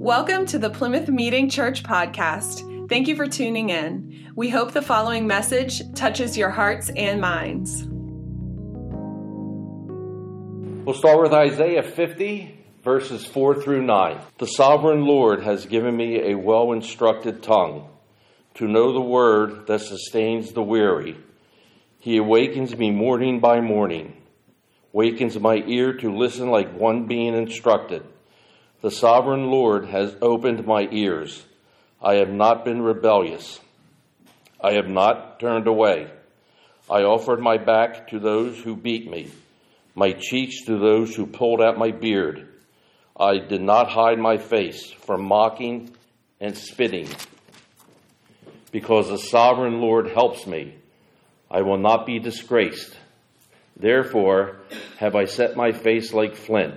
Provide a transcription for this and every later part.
Welcome to the Plymouth Meeting Church podcast. Thank you for tuning in. We hope the following message touches your hearts and minds. We'll start with Isaiah 50, verses 4 through 9. The sovereign Lord has given me a well instructed tongue to know the word that sustains the weary. He awakens me morning by morning, wakens my ear to listen like one being instructed. The sovereign Lord has opened my ears. I have not been rebellious. I have not turned away. I offered my back to those who beat me, my cheeks to those who pulled out my beard. I did not hide my face from mocking and spitting. Because the sovereign Lord helps me, I will not be disgraced. Therefore have I set my face like flint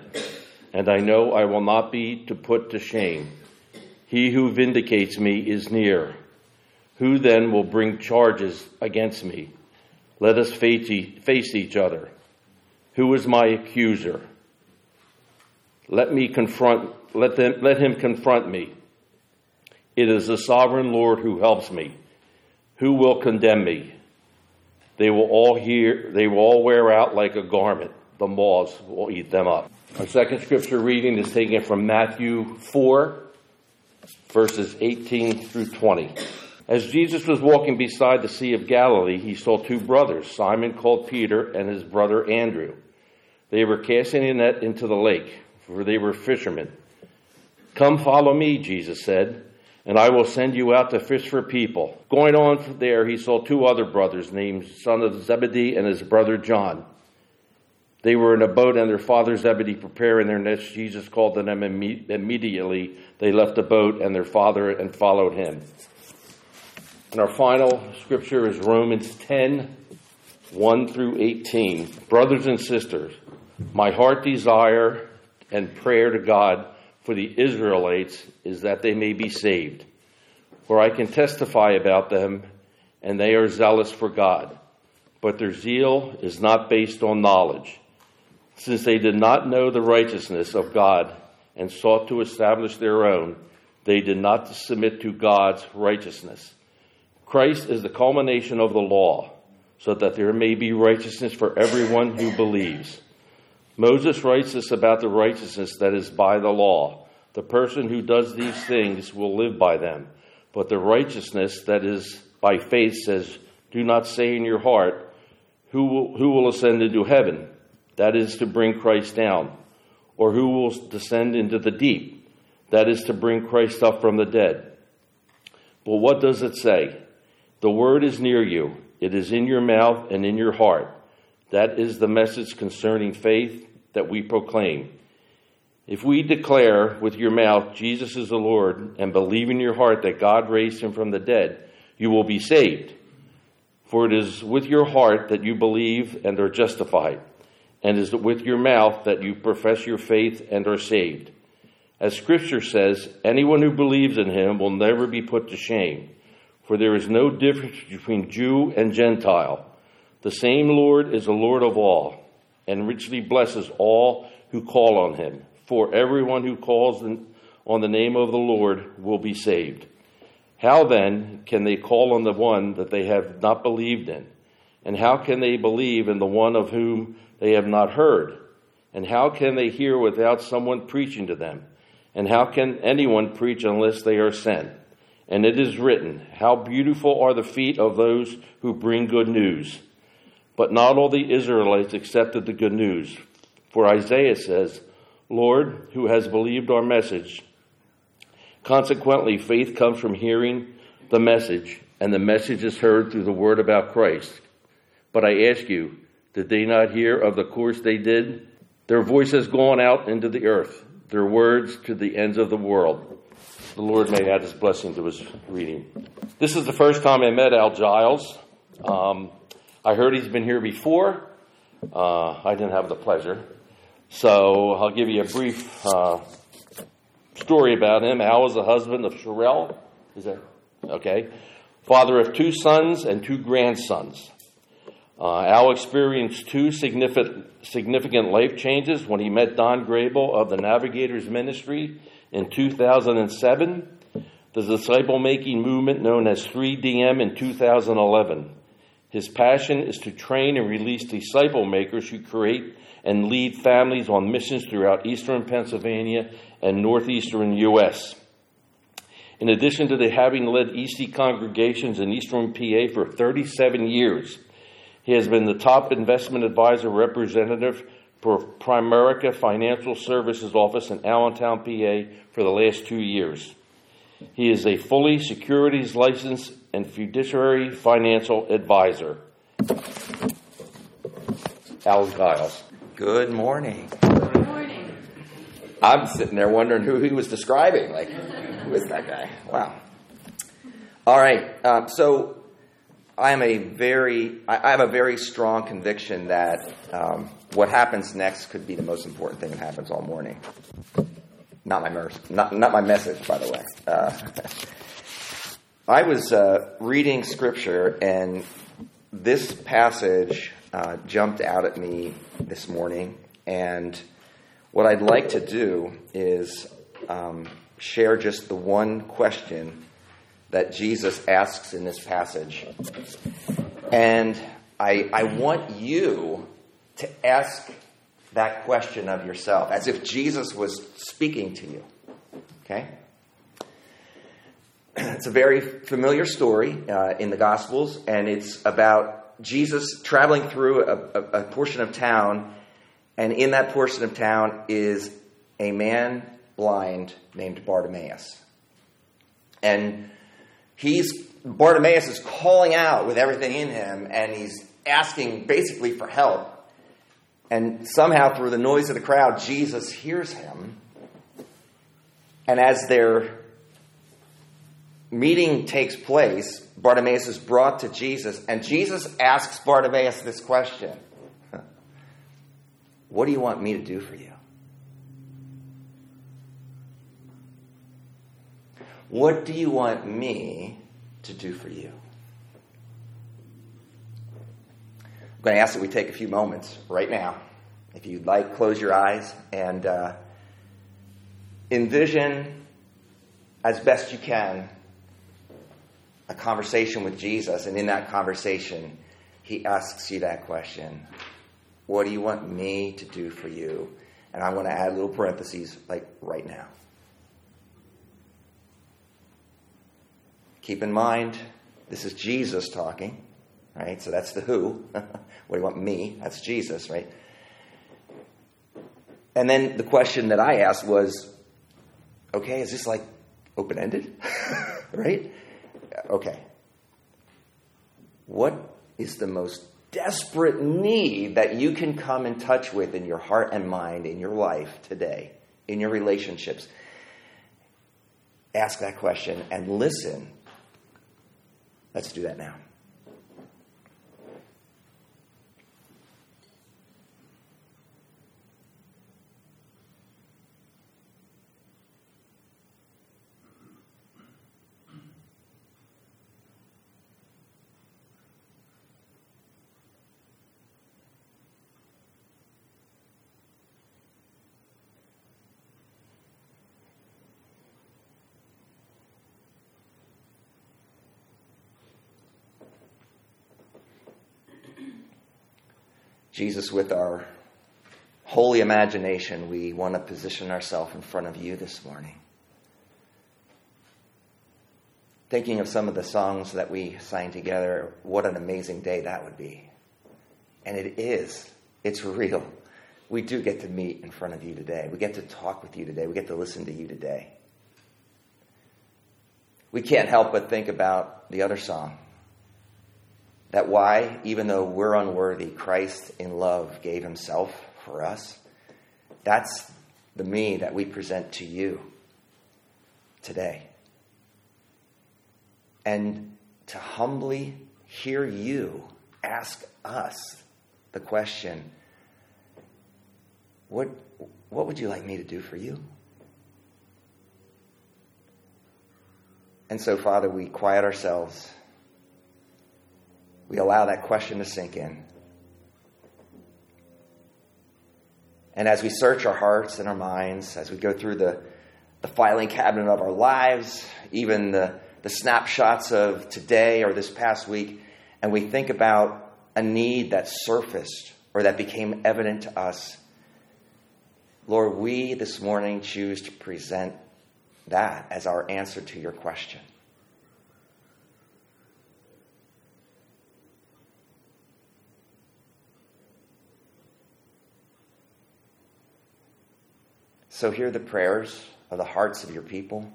and I know I will not be to put to shame. He who vindicates me is near. Who then will bring charges against me? Let us face each other. Who is my accuser? Let me confront, let, them, let him confront me. It is the sovereign Lord who helps me. Who will condemn me? They will all hear, they will all wear out like a garment. The moths will eat them up. Our second scripture reading is taken from Matthew 4, verses 18 through 20. As Jesus was walking beside the Sea of Galilee, he saw two brothers, Simon called Peter and his brother Andrew. They were casting a net into the lake, for they were fishermen. Come follow me, Jesus said, and I will send you out to fish for people. Going on from there, he saw two other brothers James son of Zebedee and his brother John. They were in a boat and their father Zebedee preparing their nets. Jesus called to them immediately. They left the boat and their father and followed him. And our final scripture is Romans 10 1 through 18. Brothers and sisters, my heart desire and prayer to God for the Israelites is that they may be saved. For I can testify about them, and they are zealous for God. But their zeal is not based on knowledge since they did not know the righteousness of God and sought to establish their own, they did not submit to God's righteousness. Christ is the culmination of the law, so that there may be righteousness for everyone who believes. Moses writes us about the righteousness that is by the law. The person who does these things will live by them. But the righteousness that is by faith says, Do not say in your heart, Who will, who will ascend into heaven? That is to bring Christ down. Or who will descend into the deep? That is to bring Christ up from the dead. But what does it say? The word is near you, it is in your mouth and in your heart. That is the message concerning faith that we proclaim. If we declare with your mouth Jesus is the Lord and believe in your heart that God raised him from the dead, you will be saved. For it is with your heart that you believe and are justified and is it with your mouth that you profess your faith and are saved. As Scripture says, anyone who believes in him will never be put to shame, for there is no difference between Jew and Gentile. The same Lord is the Lord of all, and richly blesses all who call on him. For everyone who calls on the name of the Lord will be saved. How then can they call on the one that they have not believed in? And how can they believe in the one of whom they have not heard? And how can they hear without someone preaching to them? And how can anyone preach unless they are sent? And it is written, How beautiful are the feet of those who bring good news. But not all the Israelites accepted the good news. For Isaiah says, Lord, who has believed our message? Consequently, faith comes from hearing the message, and the message is heard through the word about Christ. But I ask you, did they not hear of the course they did? Their voice has gone out into the earth, their words to the ends of the world. The Lord may add his blessing to his reading. This is the first time I met Al Giles. Um, I heard he's been here before. Uh, I didn't have the pleasure. So I'll give you a brief uh, story about him. Al was the husband of Sherelle. Is that okay? Father of two sons and two grandsons. Uh, Al experienced two significant, significant life changes when he met Don Grable of the Navigators Ministry in 2007, the disciple making movement known as 3DM in 2011. His passion is to train and release disciple makers who create and lead families on missions throughout eastern Pennsylvania and northeastern U.S. In addition to the having led EC congregations in eastern PA for 37 years, he has been the top investment advisor representative for Primerica Financial Services Office in Allentown, PA for the last two years. He is a fully securities licensed and fiduciary financial advisor. Al Giles. Good morning. Good morning. I'm sitting there wondering who he was describing. Like, who is that guy? Wow. All right. Um, so, I am a very, I have a very strong conviction that um, what happens next could be the most important thing that happens all morning. Not my mer- not not my message, by the way. Uh, I was uh, reading scripture, and this passage uh, jumped out at me this morning. And what I'd like to do is um, share just the one question that Jesus asks in this passage. And I, I want you to ask that question of yourself as if Jesus was speaking to you. Okay? It's a very familiar story uh, in the Gospels, and it's about Jesus traveling through a, a, a portion of town, and in that portion of town is a man blind named Bartimaeus. And he's Bartimaeus is calling out with everything in him, and he's asking basically for help. And somehow, through the noise of the crowd, Jesus hears him. And as their meeting takes place, Bartimaeus is brought to Jesus, and Jesus asks Bartimaeus this question What do you want me to do for you? What do you want me to do for you? I'm going to ask that we take a few moments right now. If you'd like, close your eyes and uh, envision as best you can a conversation with Jesus. And in that conversation, he asks you that question What do you want me to do for you? And I want to add little parentheses like right now. Keep in mind, this is Jesus talking, right? So that's the who. what do you want me? That's Jesus, right? And then the question that I asked was okay, is this like open ended? right? Okay. What is the most desperate need that you can come in touch with in your heart and mind, in your life today, in your relationships? Ask that question and listen Let's do that now. Jesus, with our holy imagination, we want to position ourselves in front of you this morning. Thinking of some of the songs that we sang together, what an amazing day that would be. And it is. It's real. We do get to meet in front of you today. We get to talk with you today. We get to listen to you today. We can't help but think about the other song that why, even though we're unworthy, Christ in love gave himself for us. That's the me that we present to you today. And to humbly hear you ask us the question what, what would you like me to do for you? And so, Father, we quiet ourselves we allow that question to sink in. And as we search our hearts and our minds, as we go through the, the filing cabinet of our lives, even the, the snapshots of today or this past week, and we think about a need that surfaced or that became evident to us, Lord, we this morning choose to present that as our answer to your question. So, hear the prayers of the hearts of your people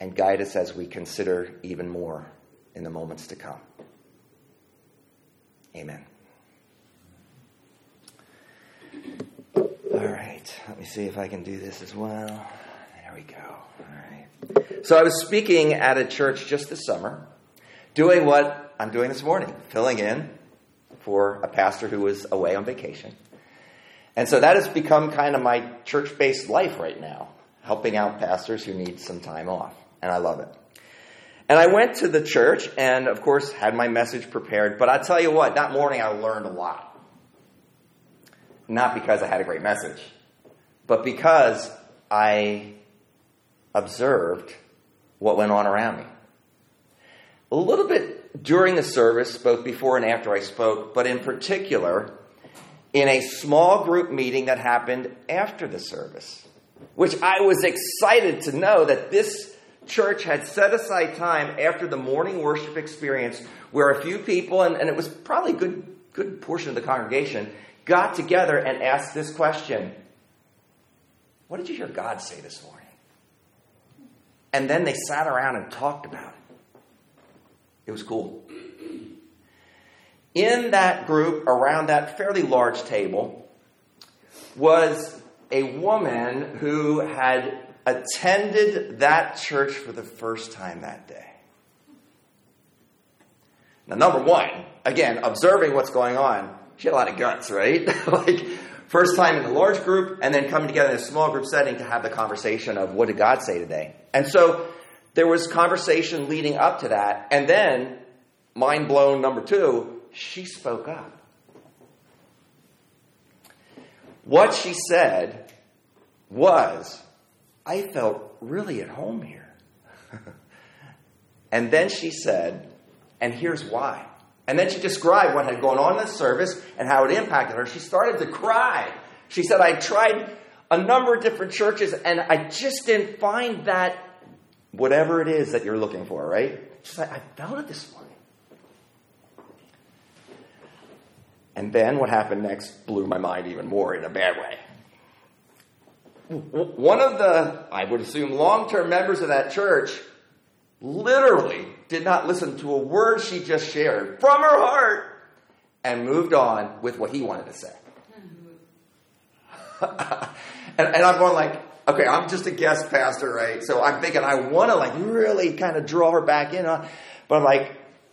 and guide us as we consider even more in the moments to come. Amen. All right, let me see if I can do this as well. There we go. All right. So I was speaking at a church just this summer, doing what I'm doing this morning, filling in for a pastor who was away on vacation. And so that has become kind of my church based life right now, helping out pastors who need some time off. And I love it. And I went to the church and, of course, had my message prepared. But I tell you what, that morning I learned a lot. Not because I had a great message, but because I observed what went on around me. A little bit during the service, both before and after I spoke, but in particular, in a small group meeting that happened after the service, which I was excited to know that this church had set aside time after the morning worship experience where a few people, and, and it was probably a good, good portion of the congregation, got together and asked this question What did you hear God say this morning? And then they sat around and talked about it. It was cool. In that group, around that fairly large table, was a woman who had attended that church for the first time that day. Now, number one, again, observing what's going on, she had a lot of guts, right? like, first time in a large group, and then coming together in a small group setting to have the conversation of what did God say today? And so there was conversation leading up to that, and then, mind blown number two, she spoke up. What she said was, I felt really at home here. and then she said, and here's why. And then she described what had gone on in the service and how it impacted her. She started to cry. She said, I tried a number of different churches and I just didn't find that whatever it is that you're looking for, right? She's like, I felt it this morning. And then what happened next blew my mind even more in a bad way one of the, I would assume, long term members of that church literally did not listen to a word she just shared from her heart and moved on with what he wanted to say. and, and I'm going like, okay, I'm just a guest pastor, right? So I'm thinking I want to like really kind of draw her back in but like,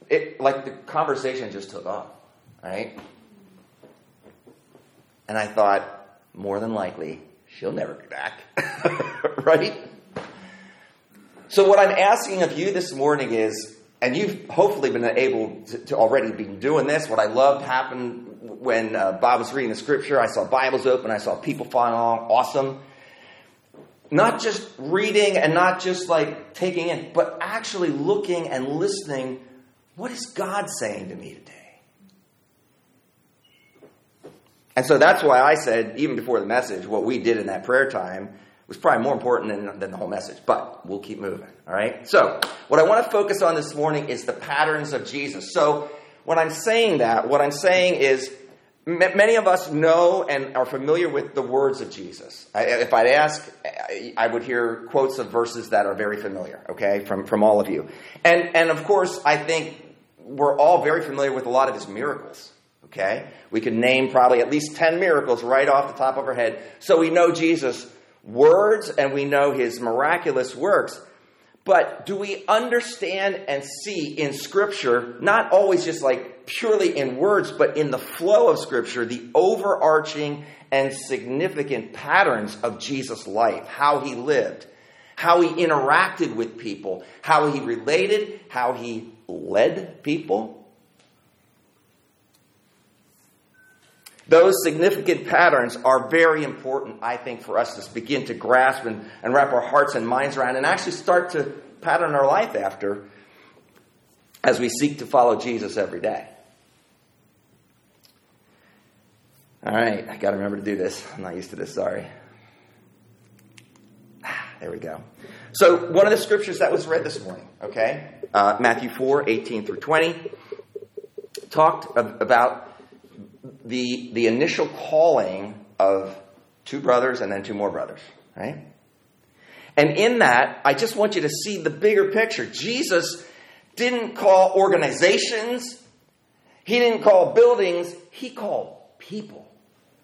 it, like the conversation just took off, right? And I thought, more than likely, she'll never be back. right? So, what I'm asking of you this morning is, and you've hopefully been able to, to already be doing this. What I loved happened when uh, Bob was reading the scripture. I saw Bibles open, I saw people following along. Awesome. Not just reading and not just like taking in, but actually looking and listening. What is God saying to me today? And so that's why I said, even before the message, what we did in that prayer time was probably more important than, than the whole message. But we'll keep moving. All right? So, what I want to focus on this morning is the patterns of Jesus. So, when I'm saying that, what I'm saying is many of us know and are familiar with the words of Jesus. I, if I'd ask, I would hear quotes of verses that are very familiar, okay, from, from all of you. And, and of course, I think we're all very familiar with a lot of his miracles. Okay? We could name probably at least 10 miracles right off the top of our head. So we know Jesus' words and we know his miraculous works. But do we understand and see in Scripture, not always just like purely in words, but in the flow of Scripture, the overarching and significant patterns of Jesus' life, how he lived, how he interacted with people, how he related, how he led people? Those significant patterns are very important, I think, for us to begin to grasp and, and wrap our hearts and minds around and actually start to pattern our life after as we seek to follow Jesus every day. All right, I got to remember to do this. I'm not used to this, sorry. Ah, there we go. So, one of the scriptures that was read this morning, okay, uh, Matthew 4 18 through 20, talked about the, the initial calling of two brothers and then two more brothers, right? And in that, I just want you to see the bigger picture. Jesus didn't call organizations, he didn't call buildings, he called people,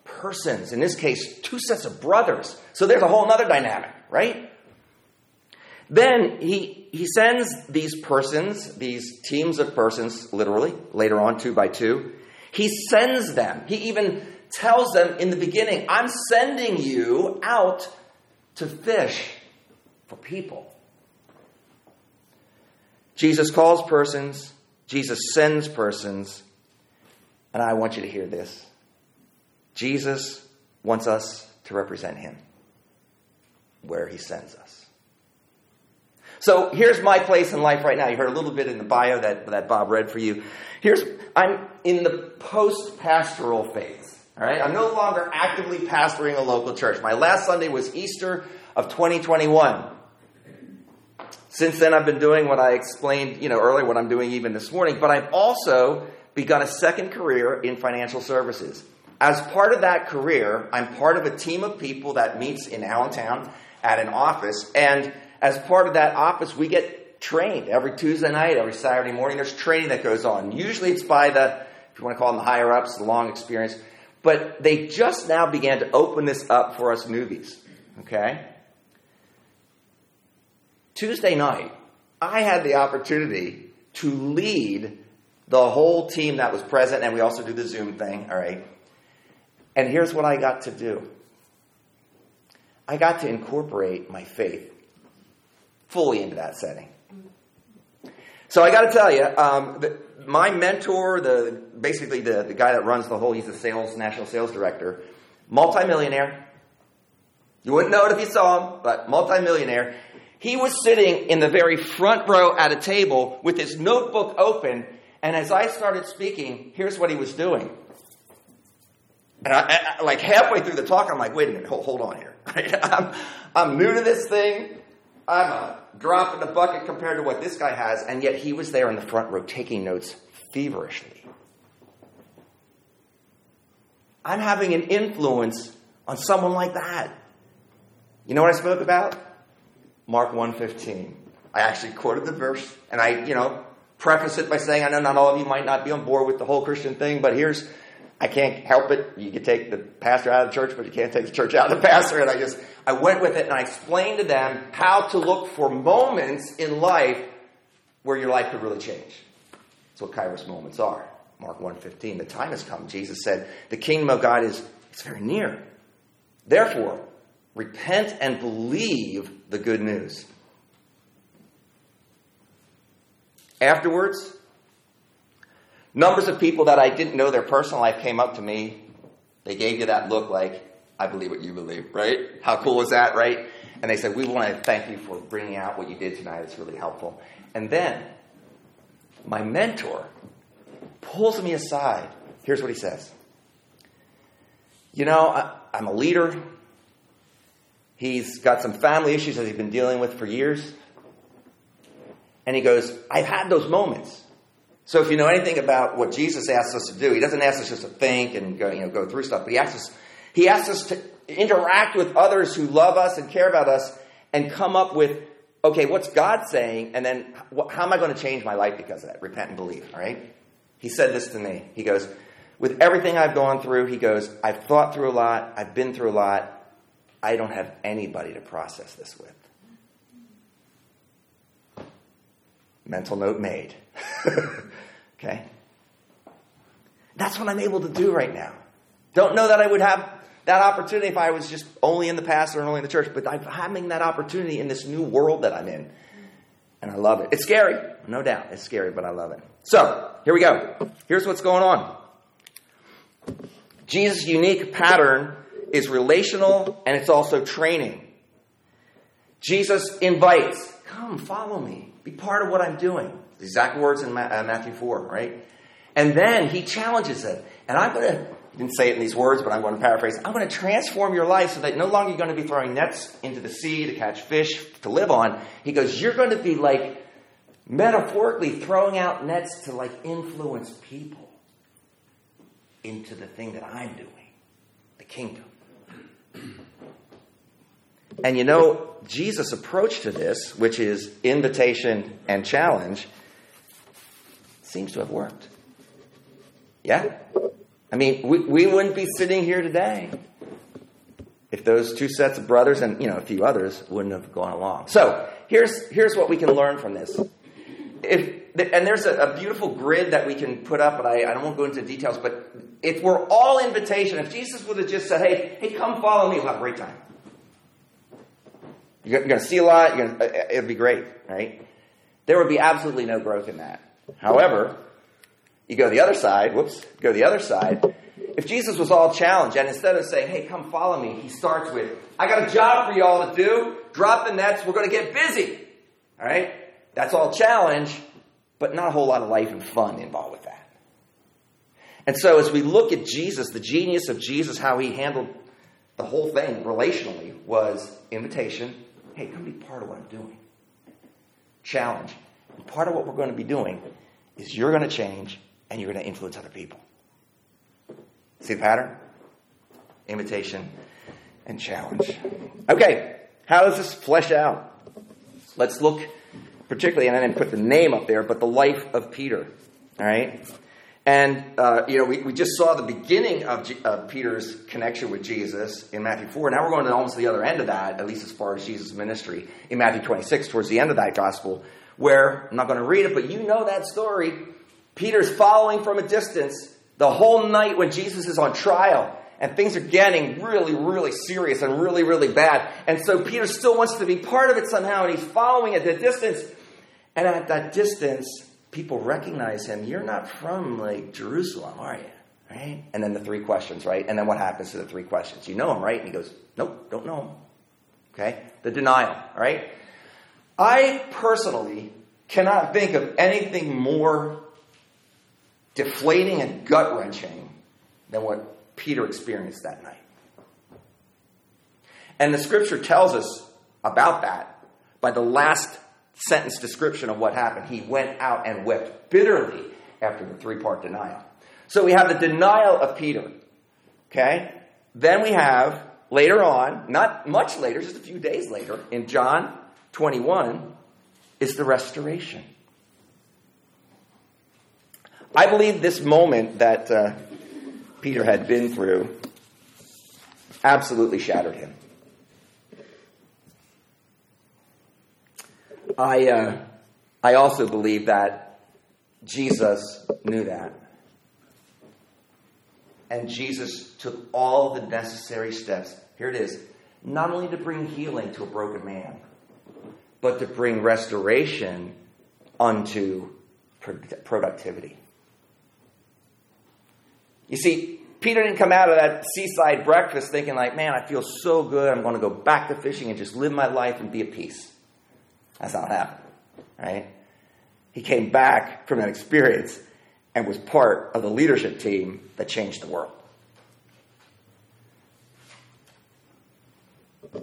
persons. In this case, two sets of brothers. So there's a whole other dynamic, right? Then he, he sends these persons, these teams of persons, literally, later on, two by two. He sends them. He even tells them in the beginning, I'm sending you out to fish for people. Jesus calls persons, Jesus sends persons, and I want you to hear this. Jesus wants us to represent him where he sends us. So here's my place in life right now. You heard a little bit in the bio that, that Bob read for you. Here's I'm in the post pastoral phase. All right, I'm no longer actively pastoring a local church. My last Sunday was Easter of 2021. Since then, I've been doing what I explained, you know, earlier, what I'm doing even this morning. But I've also begun a second career in financial services. As part of that career, I'm part of a team of people that meets in Allentown at an office, and as part of that office, we get trained every Tuesday night, every Saturday morning. There's training that goes on. Usually it's by the, you want to call them the higher ups, the long experience. But they just now began to open this up for us newbies. Okay? Tuesday night, I had the opportunity to lead the whole team that was present, and we also do the Zoom thing, all right? And here's what I got to do I got to incorporate my faith fully into that setting. So I got to tell you, um, my mentor, the basically the, the guy that runs the whole, he's the sales national sales director, multimillionaire. You wouldn't know it if you saw him, but multimillionaire. He was sitting in the very front row at a table with his notebook open, and as I started speaking, here's what he was doing. And I, I, like halfway through the talk, I'm like, wait a minute, hold, hold on here. I'm, I'm new to this thing. I'm a drop in the bucket compared to what this guy has, and yet he was there in the front row taking notes feverishly. I'm having an influence on someone like that. You know what I spoke about? Mark 1:15. I actually quoted the verse, and I, you know, preface it by saying, I know not all of you might not be on board with the whole Christian thing, but here's I can't help it. You can take the pastor out of the church, but you can't take the church out of the pastor. And I just, I went with it and I explained to them how to look for moments in life where your life could really change. That's what Kairos moments are. Mark 1.15, the time has come. Jesus said, the kingdom of God is it's very near. Therefore, repent and believe the good news. Afterwards, Numbers of people that I didn't know their personal life came up to me. They gave you that look like, I believe what you believe, right? How cool is that, right? And they said, We want to thank you for bringing out what you did tonight. It's really helpful. And then my mentor pulls me aside. Here's what he says You know, I, I'm a leader. He's got some family issues that he's been dealing with for years. And he goes, I've had those moments. So if you know anything about what Jesus asks us to do, he doesn't ask us just to think and go, you know, go through stuff, but he asks us, he asks us to interact with others who love us and care about us and come up with, okay, what's God saying? And then how am I going to change my life because of that? Repent and believe, all right? He said this to me. He goes, with everything I've gone through, he goes, I've thought through a lot, I've been through a lot, I don't have anybody to process this with. Mental note made. okay? That's what I'm able to do right now. Don't know that I would have that opportunity if I was just only in the pastor and only in the church, but I'm having that opportunity in this new world that I'm in. And I love it. It's scary, no doubt. It's scary, but I love it. So, here we go. Here's what's going on. Jesus' unique pattern is relational and it's also training. Jesus invites, Come, follow me, be part of what I'm doing. The exact words in uh, Matthew 4, right? And then he challenges it. And I'm going to, he didn't say it in these words, but I'm going to paraphrase. I'm going to transform your life so that no longer you're going to be throwing nets into the sea to catch fish to live on. He goes, You're going to be like metaphorically throwing out nets to like influence people into the thing that I'm doing, the kingdom. And you know, Jesus' approach to this, which is invitation and challenge, seems to have worked. Yeah? I mean, we, we wouldn't be sitting here today if those two sets of brothers and, you know, a few others wouldn't have gone along. So, here's, here's what we can learn from this. If, and there's a, a beautiful grid that we can put up, but I, I don't go into details. But if we're all invitation, if Jesus would have just said, hey, hey, come follow me, we'll have a great time. You're going to see a lot. To, it'll be great, right? There would be absolutely no growth in that. However, you go the other side, whoops, go the other side. If Jesus was all challenge, and instead of saying, hey, come follow me, he starts with, I got a job for y'all to do. Drop the nets. We're going to get busy. All right? That's all challenge, but not a whole lot of life and fun involved with that. And so as we look at Jesus, the genius of Jesus, how he handled the whole thing relationally was invitation. Hey, come be part of what I'm doing. Challenge. And part of what we're going to be doing is you're going to change and you're going to influence other people. See the pattern? Invitation and challenge. Okay, how does this flesh out? Let's look particularly, and I didn't put the name up there, but the life of Peter. All right? And, uh, you know, we, we just saw the beginning of, G- Peter's connection with Jesus in Matthew 4. Now we're going to almost the other end of that, at least as far as Jesus' ministry, in Matthew 26, towards the end of that gospel, where, I'm not going to read it, but you know that story. Peter's following from a distance the whole night when Jesus is on trial and things are getting really, really serious and really, really bad. And so Peter still wants to be part of it somehow, and he's following at the distance. And at that distance, people recognize him. You're not from like Jerusalem, are you? Right? And then the three questions, right? And then what happens to the three questions? You know him, right? And he goes, Nope, don't know him. Okay? The denial, right? I personally cannot think of anything more deflating and gut wrenching than what Peter experienced that night. And the scripture tells us about that by the last sentence description of what happened. He went out and wept bitterly after the three part denial. So we have the denial of Peter. Okay? Then we have later on, not much later, just a few days later, in John 21, is the restoration. I believe this moment that uh, Peter had been through absolutely shattered him. I, uh, I also believe that Jesus knew that. And Jesus took all the necessary steps. Here it is not only to bring healing to a broken man, but to bring restoration unto productivity. You see, Peter didn't come out of that seaside breakfast thinking, like, man, I feel so good. I'm going to go back to fishing and just live my life and be at peace. That's not happened, right? He came back from that experience and was part of the leadership team that changed the world.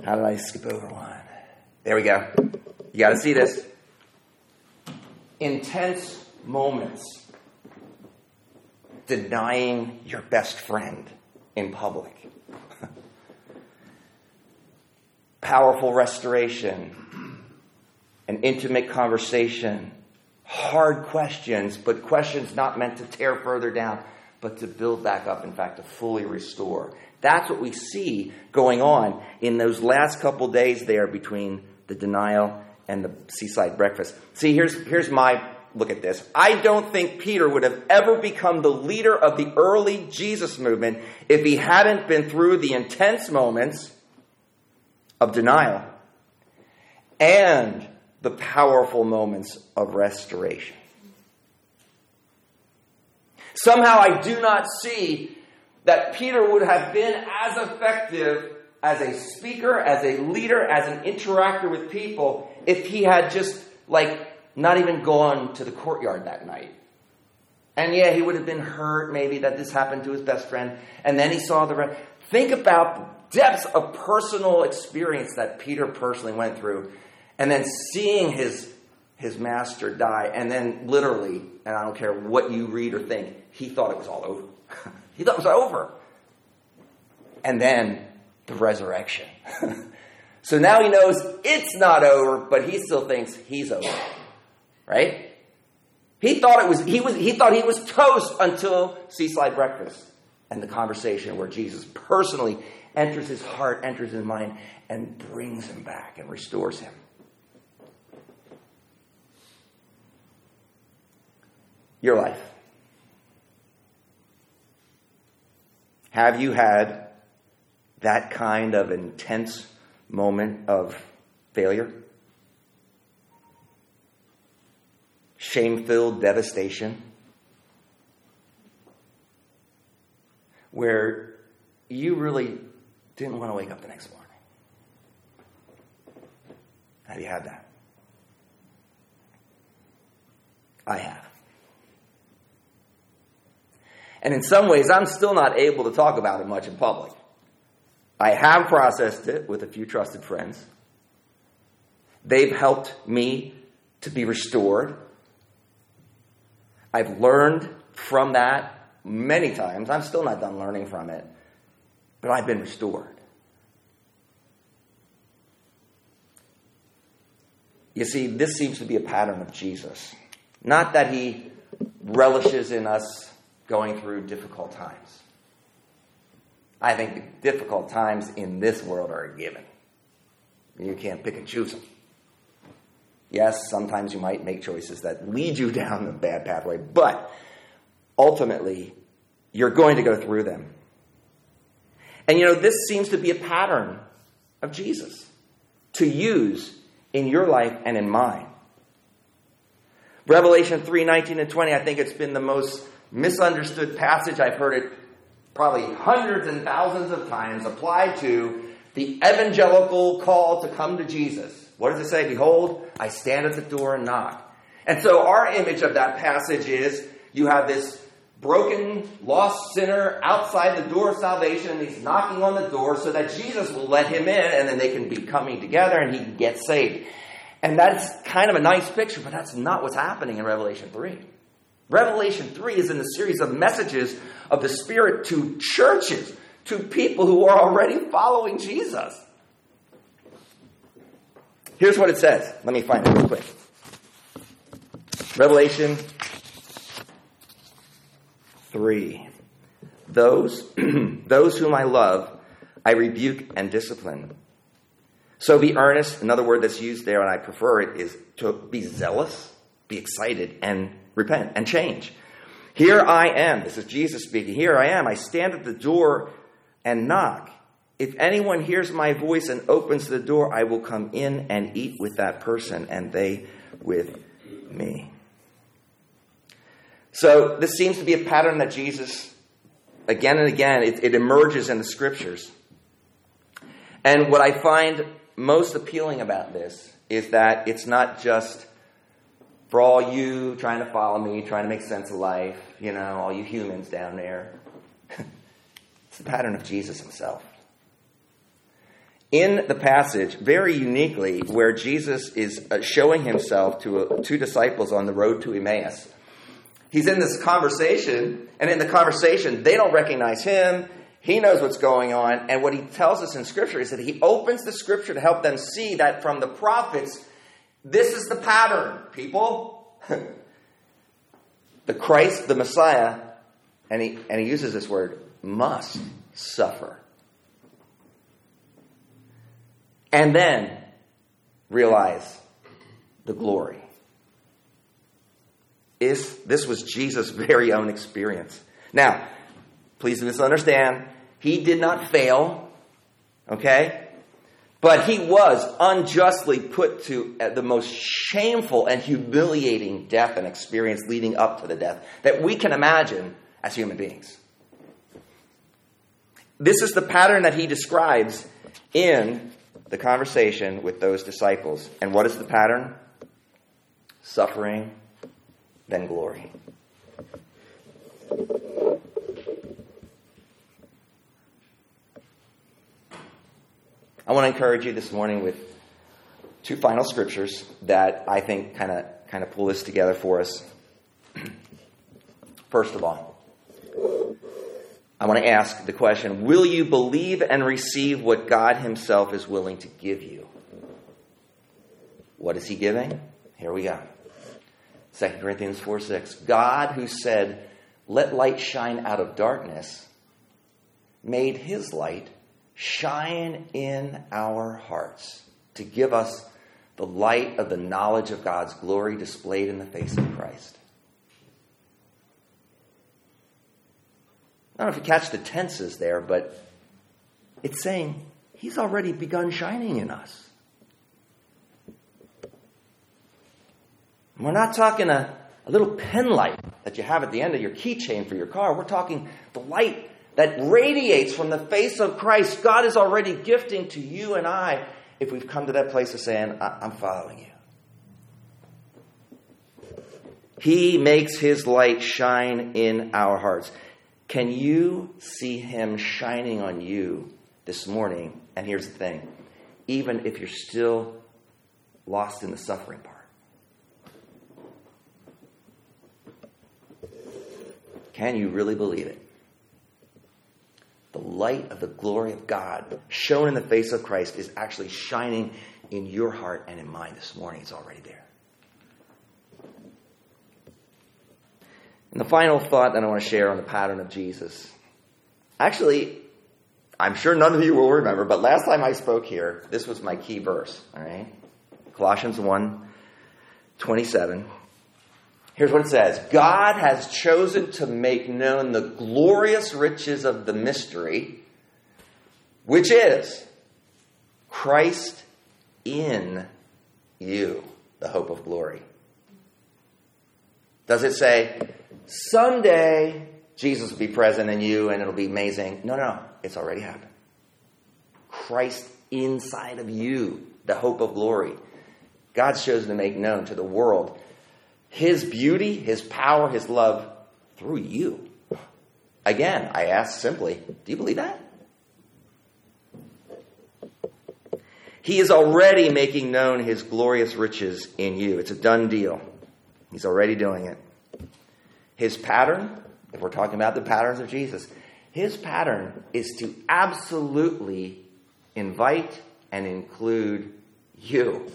How did I skip over one? There we go. You got to see this. Intense moments denying your best friend in public. Powerful restoration an intimate conversation, hard questions, but questions not meant to tear further down, but to build back up, in fact, to fully restore. That's what we see going on in those last couple days there between the denial and the seaside breakfast. See, here's, here's my look at this. I don't think Peter would have ever become the leader of the early Jesus movement if he hadn't been through the intense moments of denial and the powerful moments of restoration. Somehow I do not see that Peter would have been as effective as a speaker, as a leader, as an interactor with people if he had just, like, not even gone to the courtyard that night. And yeah, he would have been hurt maybe that this happened to his best friend. And then he saw the. Re- Think about the depths of personal experience that Peter personally went through. And then seeing his, his master die. And then literally, and I don't care what you read or think, he thought it was all over. he thought it was over. And then the resurrection. so now he knows it's not over, but he still thinks he's over. Right? He thought it was he was he thought he was toast until seaside breakfast and the conversation where Jesus personally enters his heart, enters his mind, and brings him back and restores him. Your life. Have you had that kind of intense moment of failure? Shame filled devastation? Where you really didn't want to wake up the next morning? Have you had that? I have. And in some ways, I'm still not able to talk about it much in public. I have processed it with a few trusted friends. They've helped me to be restored. I've learned from that many times. I'm still not done learning from it, but I've been restored. You see, this seems to be a pattern of Jesus. Not that he relishes in us going through difficult times. I think the difficult times in this world are a given. You can't pick and choose them. Yes, sometimes you might make choices that lead you down a bad pathway, but ultimately, you're going to go through them. And you know, this seems to be a pattern of Jesus to use in your life and in mine. Revelation 3 19 and 20, I think it's been the most misunderstood passage. I've heard it probably hundreds and thousands of times applied to the evangelical call to come to Jesus. What does it say? Behold, I stand at the door and knock. And so our image of that passage is you have this broken, lost sinner outside the door of salvation, and he's knocking on the door so that Jesus will let him in, and then they can be coming together and he can get saved. And that's kind of a nice picture, but that's not what's happening in Revelation 3. Revelation 3 is in a series of messages of the Spirit to churches, to people who are already following Jesus. Here's what it says. Let me find it real quick. Revelation 3. Those, those whom I love, I rebuke and discipline. So be earnest. Another word that's used there, and I prefer it, is to be zealous, be excited, and repent and change. Here I am. This is Jesus speaking. Here I am. I stand at the door and knock. If anyone hears my voice and opens the door, I will come in and eat with that person, and they with me. So, this seems to be a pattern that Jesus, again and again, it, it emerges in the scriptures. And what I find most appealing about this is that it's not just for all you trying to follow me, trying to make sense of life, you know, all you humans down there. it's the pattern of Jesus himself in the passage, very uniquely, where Jesus is uh, showing himself to uh, two disciples on the road to Emmaus. He's in this conversation, and in the conversation, they don't recognize him. He knows what's going on. And what he tells us in Scripture is that he opens the Scripture to help them see that from the prophets, this is the pattern, people. the Christ, the Messiah, and he, and he uses this word, must suffer and then realize the glory. Is, this was Jesus' very own experience. Now, please misunderstand, he did not fail, okay? But he was unjustly put to uh, the most shameful and humiliating death and experience leading up to the death that we can imagine as human beings. This is the pattern that he describes in the conversation with those disciples. And what is the pattern? Suffering, then glory. I want to encourage you this morning with two final scriptures that I think kind of kind of pull this together for us. First of all, I want to ask the question Will you believe and receive what God Himself is willing to give you? What is He giving? Here we go. 2 Corinthians 4 6. God, who said, Let light shine out of darkness, made His light shine in our hearts to give us the light of the knowledge of God's glory displayed in the face of Christ. I don't know if you catch the tenses there, but it's saying He's already begun shining in us. We're not talking a, a little pen light that you have at the end of your keychain for your car. We're talking the light that radiates from the face of Christ. God is already gifting to you and I if we've come to that place of saying, I'm following you. He makes his light shine in our hearts. Can you see him shining on you this morning? And here's the thing even if you're still lost in the suffering part. Can you really believe it? The light of the glory of God shown in the face of Christ is actually shining in your heart and in mine this morning. It's already there. And the final thought that I want to share on the pattern of Jesus. Actually, I'm sure none of you will remember, but last time I spoke here, this was my key verse, all right? Colossians 1 27. Here's what it says God has chosen to make known the glorious riches of the mystery, which is Christ in you, the hope of glory. Does it say, someday Jesus will be present in you and it'll be amazing? No, no, it's already happened. Christ inside of you, the hope of glory. God's chosen to make known to the world his beauty, His power, His love through you. Again, I ask simply, do you believe that? He is already making known His glorious riches in you. It's a done deal. He's already doing it. His pattern, if we're talking about the patterns of Jesus, his pattern is to absolutely invite and include you.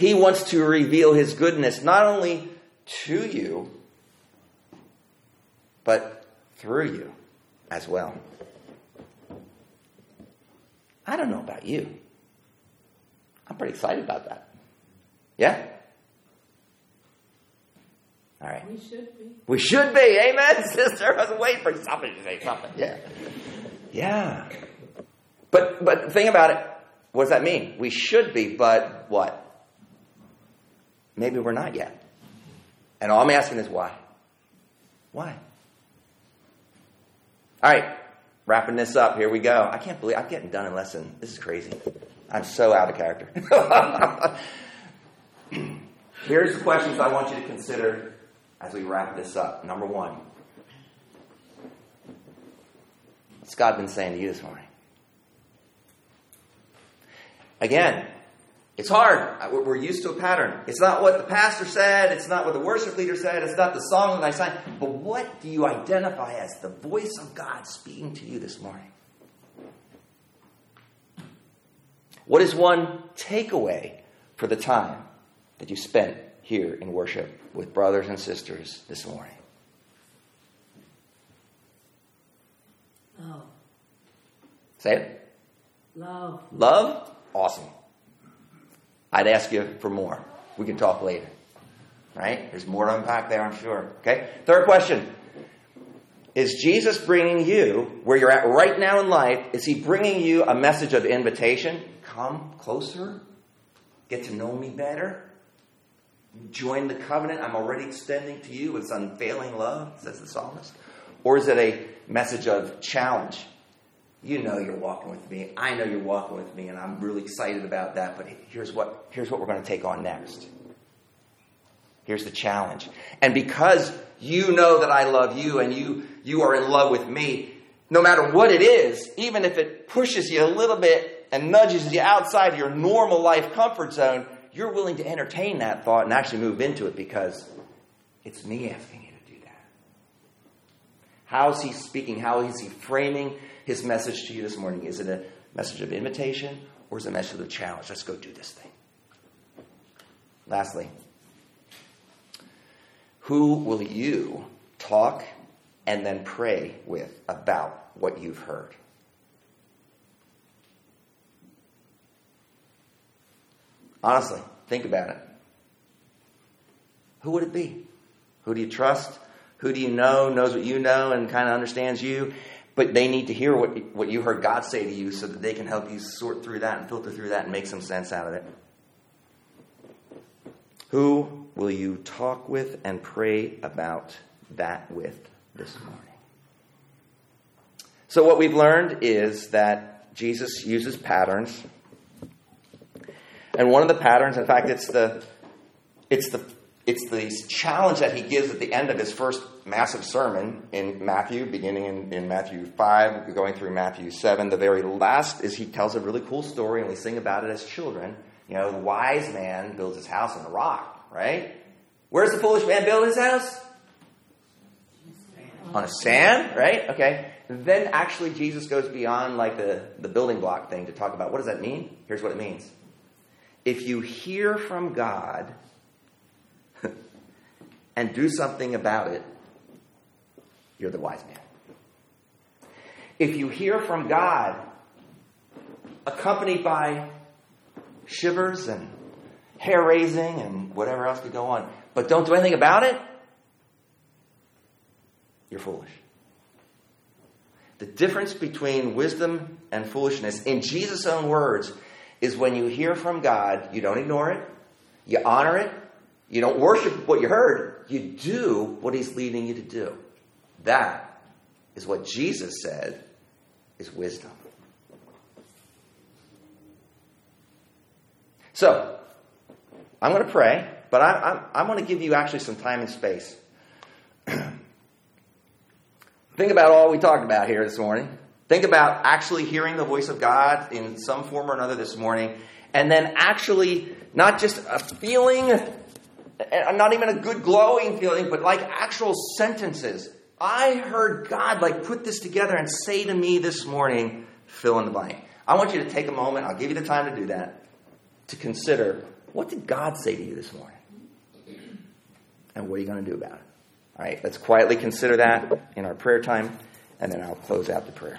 He wants to reveal his goodness not only to you, but through you as well. I don't know about you. I'm pretty excited about that. Yeah? All right. We should be. We should be. Amen, sister. I was waiting for somebody to say something. Yeah. Yeah. But but the thing about it, what does that mean? We should be, but what? Maybe we're not yet. And all I'm asking is why? Why? All right, wrapping this up. Here we go. I can't believe I'm getting done in less than this is crazy. I'm so out of character. Here's the questions I want you to consider as we wrap this up. Number one What's God been saying to you this morning? Again, it's hard. We're used to a pattern. It's not what the pastor said. It's not what the worship leader said. It's not the song that I sang. But what do you identify as the voice of God speaking to you this morning? What is one takeaway for the time that you spent here in worship with brothers and sisters this morning? Love. Say it. Love. Love? Awesome. I'd ask you for more. We can talk later. Right? There's more to unpack there, I'm sure. Okay? Third question Is Jesus bringing you, where you're at right now in life, is he bringing you a message of invitation? Come closer, get to know me better. join the covenant I'm already extending to you with unfailing love, says the psalmist? Or is it a message of challenge? You know you're walking with me. I know you're walking with me, and I'm really excited about that. But here's what, here's what we're going to take on next. Here's the challenge. And because you know that I love you and you, you are in love with me, no matter what it is, even if it pushes you a little bit and nudges you outside your normal life comfort zone, you're willing to entertain that thought and actually move into it because it's me asking you to do that. How is he speaking? How is he framing his message to you this morning? Is it a message of invitation or is it a message of challenge? Let's go do this thing. Lastly, who will you talk and then pray with about what you've heard? Honestly, think about it. Who would it be? Who do you trust? Who do you know knows what you know and kind of understands you? But they need to hear what, what you heard God say to you so that they can help you sort through that and filter through that and make some sense out of it. Who will you talk with and pray about that with this morning? So, what we've learned is that Jesus uses patterns and one of the patterns, in fact, it's the it's the it's the challenge that he gives at the end of his first massive sermon in Matthew, beginning in, in Matthew 5, going through Matthew 7. The very last is he tells a really cool story, and we sing about it as children. You know, the wise man builds his house on a rock, right? Where's the foolish man build his house? On a sand, right? Okay. Then actually Jesus goes beyond like the, the building block thing to talk about what does that mean? Here's what it means if you hear from God and do something about it, you're the wise man. If you hear from God, accompanied by shivers and hair raising and whatever else could go on, but don't do anything about it, you're foolish. The difference between wisdom and foolishness, in Jesus' own words, is when you hear from God, you don't ignore it, you honor it, you don't worship what you heard, you do what He's leading you to do. That is what Jesus said is wisdom. So, I'm going to pray, but I, I'm going to give you actually some time and space. Think about all we talked about here this morning. Think about actually hearing the voice of God in some form or another this morning, and then actually not just a feeling, not even a good glowing feeling, but like actual sentences. I heard God like put this together and say to me this morning, fill in the blank. I want you to take a moment, I'll give you the time to do that, to consider what did God say to you this morning? And what are you going to do about it? All right, let's quietly consider that in our prayer time, and then I'll close out the prayer.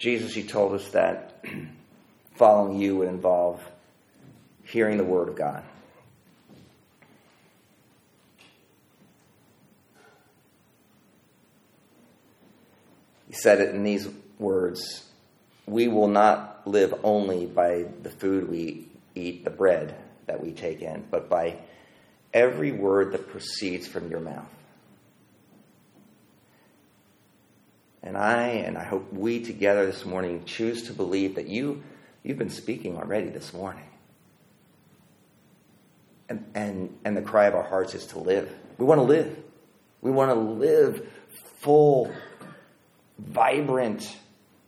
Jesus, you told us that following you would involve hearing the Word of God. He said it in these words We will not live only by the food we eat, the bread that we take in, but by every word that proceeds from your mouth. And I, and I hope we together this morning choose to believe that you, you've been speaking already this morning. And, and, and the cry of our hearts is to live. We want to live. We want to live full, vibrant,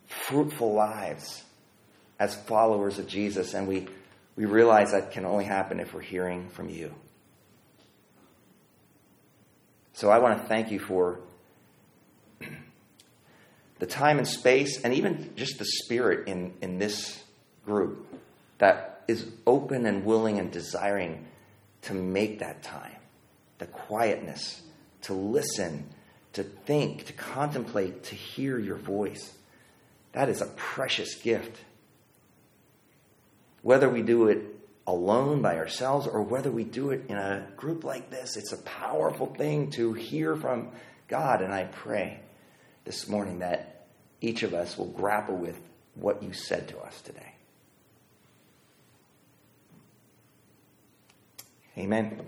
fruitful lives as followers of Jesus. And we, we realize that can only happen if we're hearing from you. So I want to thank you for the time and space, and even just the spirit in, in this group that is open and willing and desiring to make that time, the quietness, to listen, to think, to contemplate, to hear your voice. That is a precious gift. Whether we do it alone by ourselves or whether we do it in a group like this, it's a powerful thing to hear from God. And I pray this morning that each of us will grapple with what you said to us today. Amen.